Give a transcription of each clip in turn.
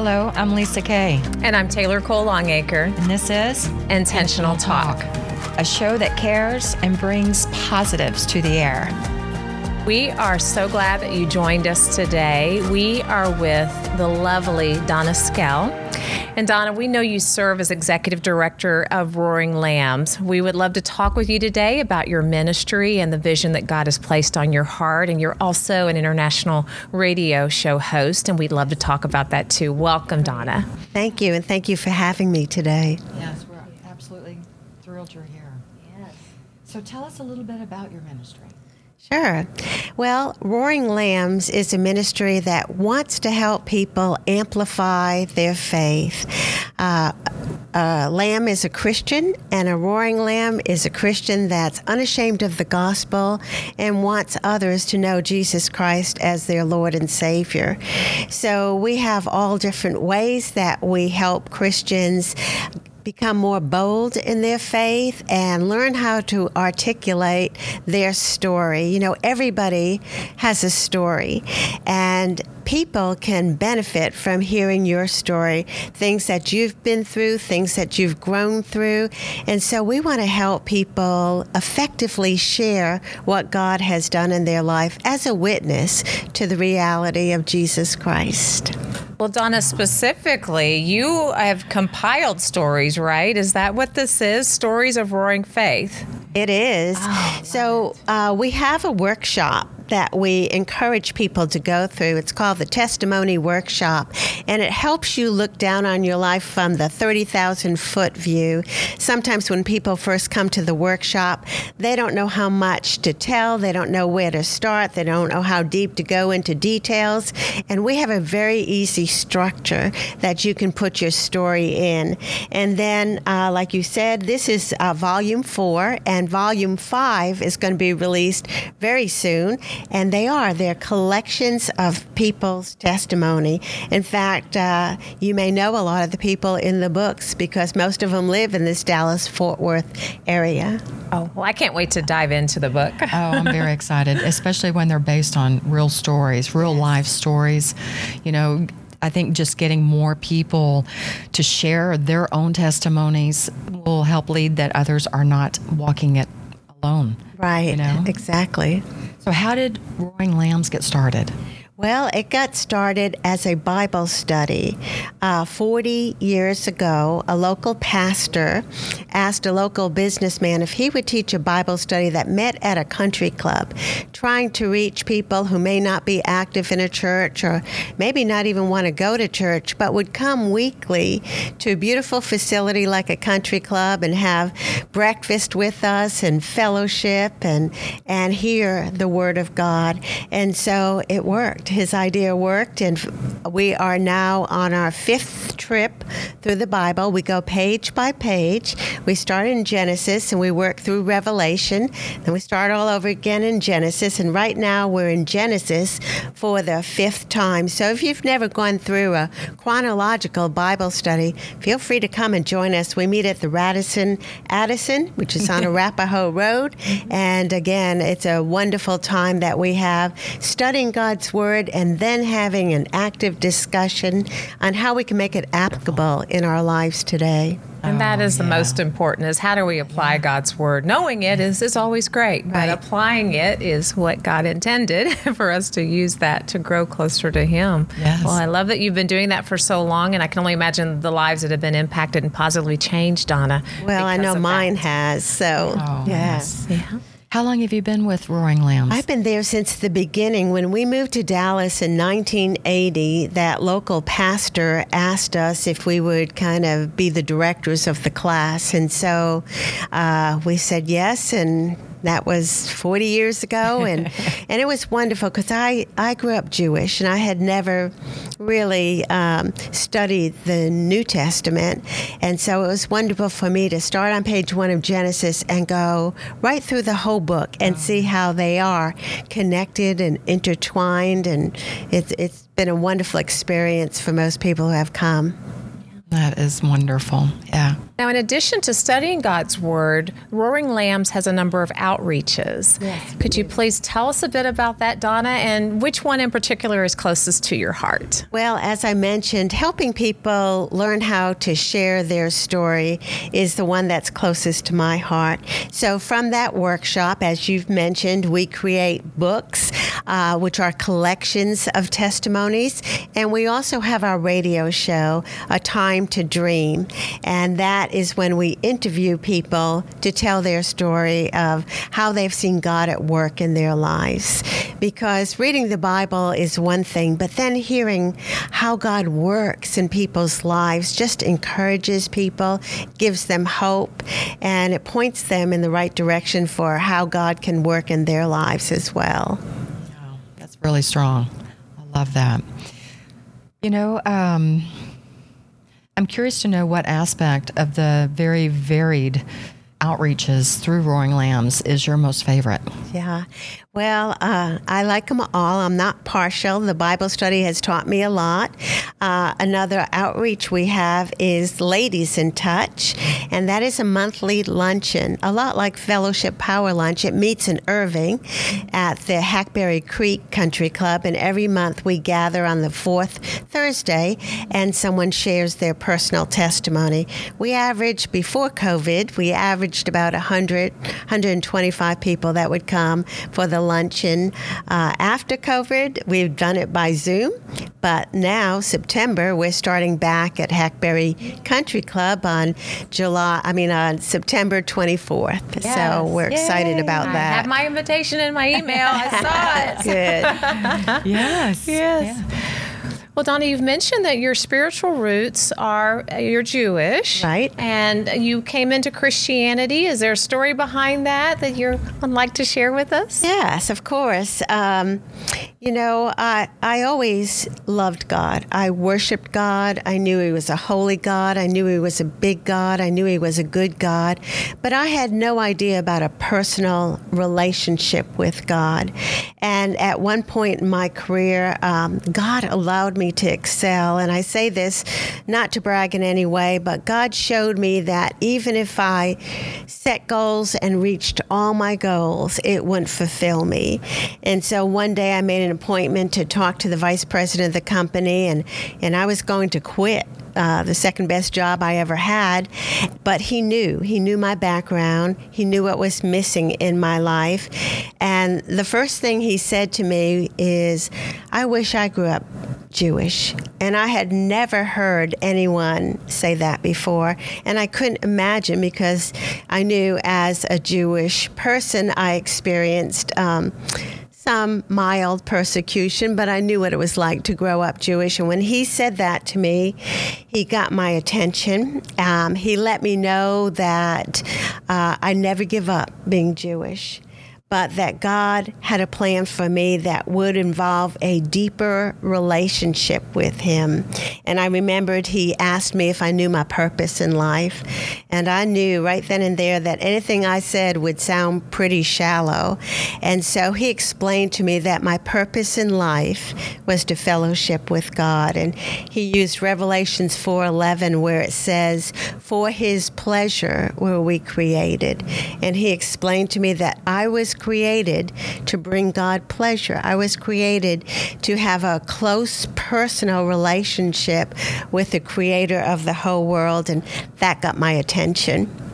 Hello, I'm Lisa Kay. And I'm Taylor Cole Longacre. And this is Intentional, Talk, a show that cares and brings positives to the air. We are so glad that you joined us today. We are with the lovely Donna Skell. And Donna, we know you serve as executive director of Roaring Lambs. We would love to talk with you today about your ministry and the vision that God has placed on your heart. And you're also an international radio show host, and we'd love to talk about that too. Welcome, Donna. Thank you, and thank you for having me today. Yes, we're absolutely thrilled you're here. Yes. So tell us a little bit about your ministry. Sure. Well, Roaring Lambs is a ministry that wants to help people amplify their faith. Uh, a lamb is a Christian, and a roaring lamb is a Christian that's unashamed of the gospel and wants others to know Jesus Christ as their Lord and Savior. So we have all different ways that we help Christians become more bold in their faith and learn how to articulate their story. You know, everybody has a story, and people can benefit from hearing your story, things that you've been through, things that you've grown through. And so we want to help people effectively share what God has done in their life as a witness to the reality of Jesus Christ. Well, Donna, specifically, you have compiled stories, right? Is that what this is? Stories of Roaring Faith? It is. Oh, so uh, we have a workshop that we encourage people to go through. It's called the Testimony Workshop, and it helps you look down on your life from the 30,000 foot view. Sometimes when people first come to the workshop, they don't know how much to tell, they don't know where to start, they don't know how deep to go into details. And we have a very easy structure that you can put your story in. And then, uh, like you said, this is uh, volume four, and volume five is going to be released very soon and they are. They're collections of people's testimony. In fact, uh, you may know a lot of the people in the books because most of them live in this Dallas Fort Worth area. Oh, well, I can't wait to dive into the book. oh, I'm very excited, especially when they're based on real stories, real life stories. You know, I think just getting more people to share their own testimonies will help lead that others are not walking it alone. Right. You know? Exactly. So, how did Roaring Lambs get started? Well, it got started as a Bible study. Uh, 40 years ago, a local pastor asked a local businessman if he would teach a Bible study that met at a country club, trying to reach people who may not be active in a church or maybe not even want to go to church, but would come weekly to a beautiful facility like a country club and have breakfast with us and fellowship and, and hear the Word of God. And so it worked his idea worked, and we are now on our fifth trip through the Bible. We go page by page. We start in Genesis and we work through Revelation. Then we start all over again in Genesis. And right now we're in Genesis for the fifth time. So if you've never gone through a chronological Bible study, feel free to come and join us. We meet at the Radisson Addison, which is on Arapaho Road. And again, it's a wonderful time that we have studying God's Word and then having an active discussion on how we can make it applicable in our lives today. And that oh, is oh, yeah. the most important is how do we apply yeah. God's word? Knowing it is, is always great, right. but applying it is what God intended for us to use that to grow closer to Him. Yes. Well, I love that you've been doing that for so long, and I can only imagine the lives that have been impacted and positively changed, Donna. Well, I know mine that. has, so oh, yes. yes. Yeah. How long have you been with Roaring Lambs? I've been there since the beginning. When we moved to Dallas in 1980, that local pastor asked us if we would kind of be the directors of the class. And so uh, we said yes, and that was 40 years ago, and and it was wonderful because I I grew up Jewish and I had never really um, studied the New Testament, and so it was wonderful for me to start on page one of Genesis and go right through the whole book and oh. see how they are connected and intertwined, and it's it's been a wonderful experience for most people who have come. That is wonderful. Yeah. Now, in addition to studying God's Word, Roaring Lambs has a number of outreaches. Yes, Could you please tell us a bit about that, Donna, and which one in particular is closest to your heart? Well, as I mentioned, helping people learn how to share their story is the one that's closest to my heart. So, from that workshop, as you've mentioned, we create books, uh, which are collections of testimonies, and we also have our radio show, A Time to Dream, and that is when we interview people to tell their story of how they've seen God at work in their lives. Because reading the Bible is one thing, but then hearing how God works in people's lives just encourages people, gives them hope, and it points them in the right direction for how God can work in their lives as well. Really strong. I love that. You know, um, I'm curious to know what aspect of the very varied outreaches through Roaring Lambs is your most favorite? Yeah. Well, uh, I like them all. I'm not partial. The Bible study has taught me a lot. Uh, another outreach we have is Ladies in Touch, and that is a monthly luncheon, a lot like Fellowship Power Lunch. It meets in Irving at the Hackberry Creek Country Club, and every month we gather on the fourth Thursday and someone shares their personal testimony. We averaged, before COVID, we averaged about 100, 125 people that would come for the luncheon. Uh, after COVID, we've done it by Zoom, but now, September, we're starting back at Hackberry Country Club on July, I mean, on September 24th. So we're excited Yay. about I that. I have my invitation in my email. I saw it. Good. Yes. Yes. Well, Donna, you've mentioned that your spiritual roots are you're Jewish, Right. And you came into Christianity. Is there a story behind that that you would like to share with us? Yes, of course. Um, you know, I I always loved God. I worshipped God. I knew He was a holy God. I knew He was a big God. I knew He was a good God. But I had no idea about a personal relationship with God. And at one point in my career, um, God allowed me to excel. And I say this not to brag in any way, but God showed me that even if I set goals and reached all my goals, it wouldn't fulfill me. And so one day I made an appointment to talk to the vice president of the company, and, and I was going to quit. Uh, the second best job I ever had, but he knew. He knew my background. He knew what was missing in my life. And the first thing he said to me is, I wish I grew up Jewish. And I had never heard anyone say that before. And I couldn't imagine because I knew as a Jewish person, I experienced. Um, some mild persecution, but I knew what it was like to grow up Jewish. And when he said that to me, he got my attention. Um, he let me know that uh, I never give up being Jewish but that God had a plan for me that would involve a deeper relationship with Him. And I remembered He asked me if I knew my purpose in life. And I knew right then and there that anything I said would sound pretty shallow. And so He explained to me that my purpose in life was to fellowship with God. And He used Revelations 4:11 where it says, "For His pleasure were we created." And He explained to me that I was created to bring God pleasure. I was created to have a close personal relationship with the creator of the whole world, and that got my attention.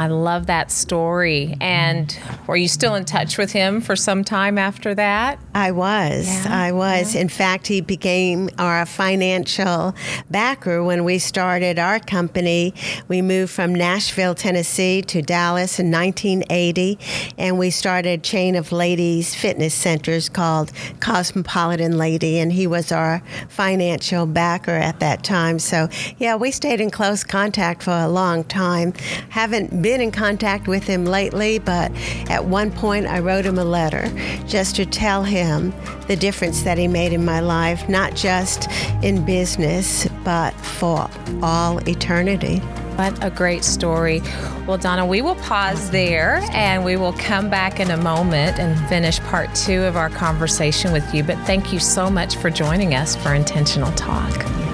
I love that story. And were you still in touch with him for some time after that? I was. Yeah, I was. In fact, he became our financial backer when we started our company. We moved from Nashville, Tennessee to Dallas in 1980, and we started a chain of ladies fitness centers called Cosmopolitan Lady, and he was our financial backer at that time. So, yeah, we stayed in close contact for a long time. Haven't been in contact with him lately, but at one point I wrote him a letter just to tell him the difference that he made in my life, not just in business, but for all eternity. What a great story. Well, Donna, we will pause there and we will come back in a moment and finish part two of our conversation with you. But thank you so much for joining us for Intentional Talk.